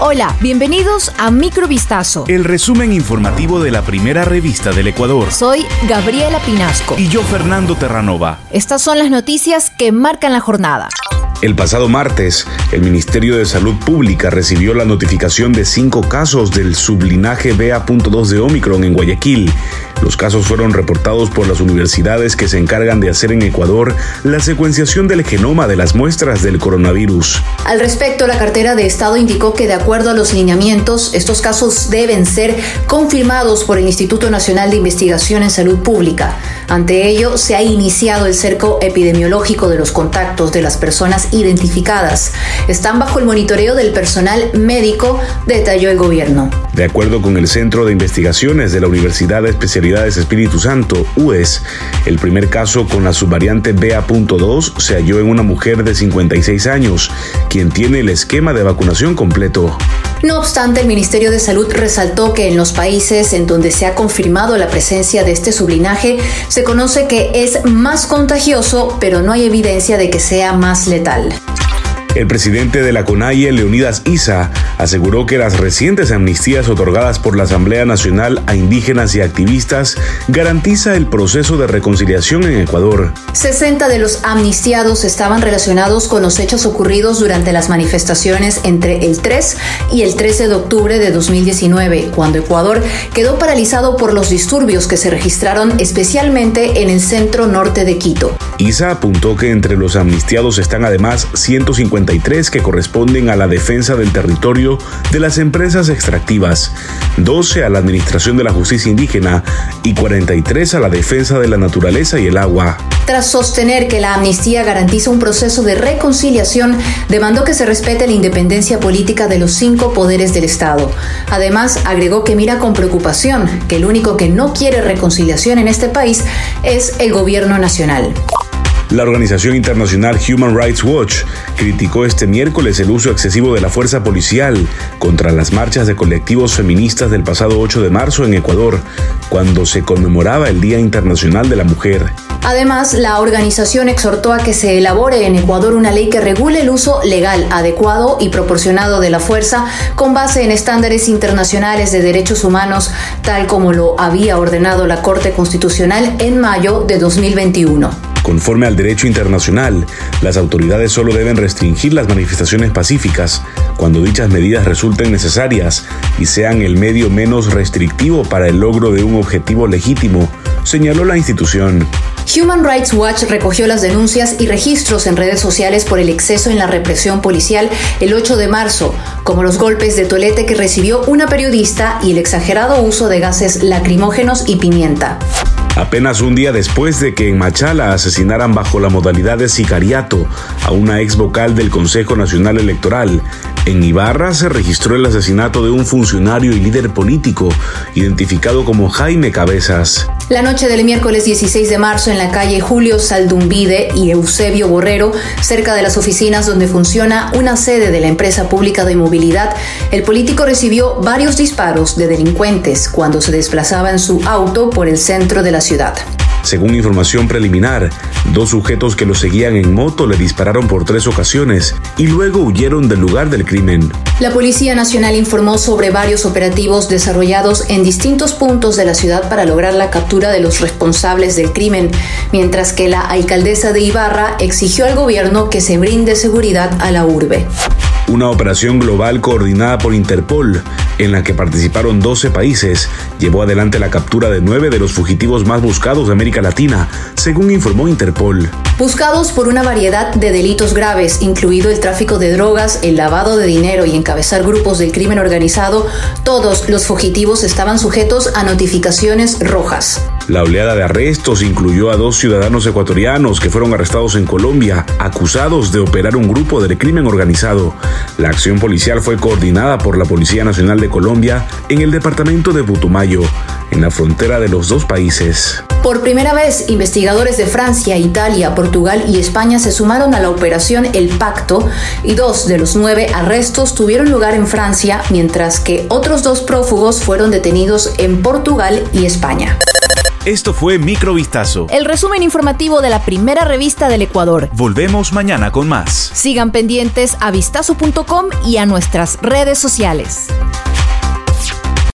Hola, bienvenidos a Microvistazo. El resumen informativo de la primera revista del Ecuador. Soy Gabriela Pinasco. Y yo, Fernando Terranova. Estas son las noticias que marcan la jornada. El pasado martes, el Ministerio de Salud Pública recibió la notificación de cinco casos del sublinaje BA.2 de Omicron en Guayaquil. Los casos fueron reportados por las universidades que se encargan de hacer en Ecuador la secuenciación del genoma de las muestras del coronavirus. Al respecto, la cartera de Estado indicó que de acuerdo a los lineamientos, estos casos deben ser confirmados por el Instituto Nacional de Investigación en Salud Pública. Ante ello, se ha iniciado el cerco epidemiológico de los contactos de las personas identificadas. Están bajo el monitoreo del personal médico, detalló el gobierno. De acuerdo con el Centro de Investigaciones de la Universidad de Especialidades Espíritu Santo, UES, el primer caso con la subvariante BA.2 se halló en una mujer de 56 años, quien tiene el esquema de vacunación completo. No obstante, el Ministerio de Salud resaltó que en los países en donde se ha confirmado la presencia de este sublinaje, se conoce que es más contagioso, pero no hay evidencia de que sea más letal. El presidente de la CONAIE, Leonidas Isa, aseguró que las recientes amnistías otorgadas por la Asamblea Nacional a indígenas y activistas garantiza el proceso de reconciliación en Ecuador. 60 de los amnistiados estaban relacionados con los hechos ocurridos durante las manifestaciones entre el 3 y el 13 de octubre de 2019, cuando Ecuador quedó paralizado por los disturbios que se registraron especialmente en el centro norte de Quito. Isa apuntó que entre los amnistiados están además 153 que corresponden a la defensa del territorio de las empresas extractivas, 12 a la administración de la justicia indígena y 43 a la defensa de la naturaleza y el agua. Tras sostener que la amnistía garantiza un proceso de reconciliación, demandó que se respete la independencia política de los cinco poderes del Estado. Además, agregó que mira con preocupación que el único que no quiere reconciliación en este país es el gobierno nacional. La organización internacional Human Rights Watch criticó este miércoles el uso excesivo de la fuerza policial contra las marchas de colectivos feministas del pasado 8 de marzo en Ecuador, cuando se conmemoraba el Día Internacional de la Mujer. Además, la organización exhortó a que se elabore en Ecuador una ley que regule el uso legal, adecuado y proporcionado de la fuerza con base en estándares internacionales de derechos humanos, tal como lo había ordenado la Corte Constitucional en mayo de 2021. Conforme al derecho internacional, las autoridades solo deben restringir las manifestaciones pacíficas cuando dichas medidas resulten necesarias y sean el medio menos restrictivo para el logro de un objetivo legítimo, señaló la institución. Human Rights Watch recogió las denuncias y registros en redes sociales por el exceso en la represión policial el 8 de marzo, como los golpes de tolete que recibió una periodista y el exagerado uso de gases lacrimógenos y pimienta. Apenas un día después de que en Machala asesinaran bajo la modalidad de sicariato a una ex vocal del Consejo Nacional Electoral, en Ibarra se registró el asesinato de un funcionario y líder político identificado como Jaime Cabezas. La noche del miércoles 16 de marzo en la calle Julio Saldumbide y Eusebio Borrero, cerca de las oficinas donde funciona una sede de la empresa pública de movilidad, el político recibió varios disparos de delincuentes cuando se desplazaba en su auto por el centro de la ciudad. Según información preliminar, dos sujetos que lo seguían en moto le dispararon por tres ocasiones y luego huyeron del lugar del crimen. La Policía Nacional informó sobre varios operativos desarrollados en distintos puntos de la ciudad para lograr la captura de los responsables del crimen, mientras que la alcaldesa de Ibarra exigió al gobierno que se brinde seguridad a la urbe una operación global coordinada por Interpol, en la que participaron 12 países, llevó adelante la captura de nueve de los fugitivos más buscados de América Latina, según informó Interpol. Buscados por una variedad de delitos graves, incluido el tráfico de drogas, el lavado de dinero y encabezar grupos del crimen organizado, todos los fugitivos estaban sujetos a notificaciones rojas. La oleada de arrestos incluyó a dos ciudadanos ecuatorianos que fueron arrestados en Colombia, acusados de operar un grupo del crimen organizado. La acción policial fue coordinada por la Policía Nacional de Colombia en el departamento de Putumayo, en la frontera de los dos países. Por primera vez, investigadores de Francia, Italia, Portugal y España se sumaron a la operación El Pacto y dos de los nueve arrestos tuvieron lugar en Francia, mientras que otros dos prófugos fueron detenidos en Portugal y España. Esto fue Microvistazo. El resumen informativo de la primera revista del Ecuador. Volvemos mañana con más. Sigan pendientes a vistazo.com y a nuestras redes sociales.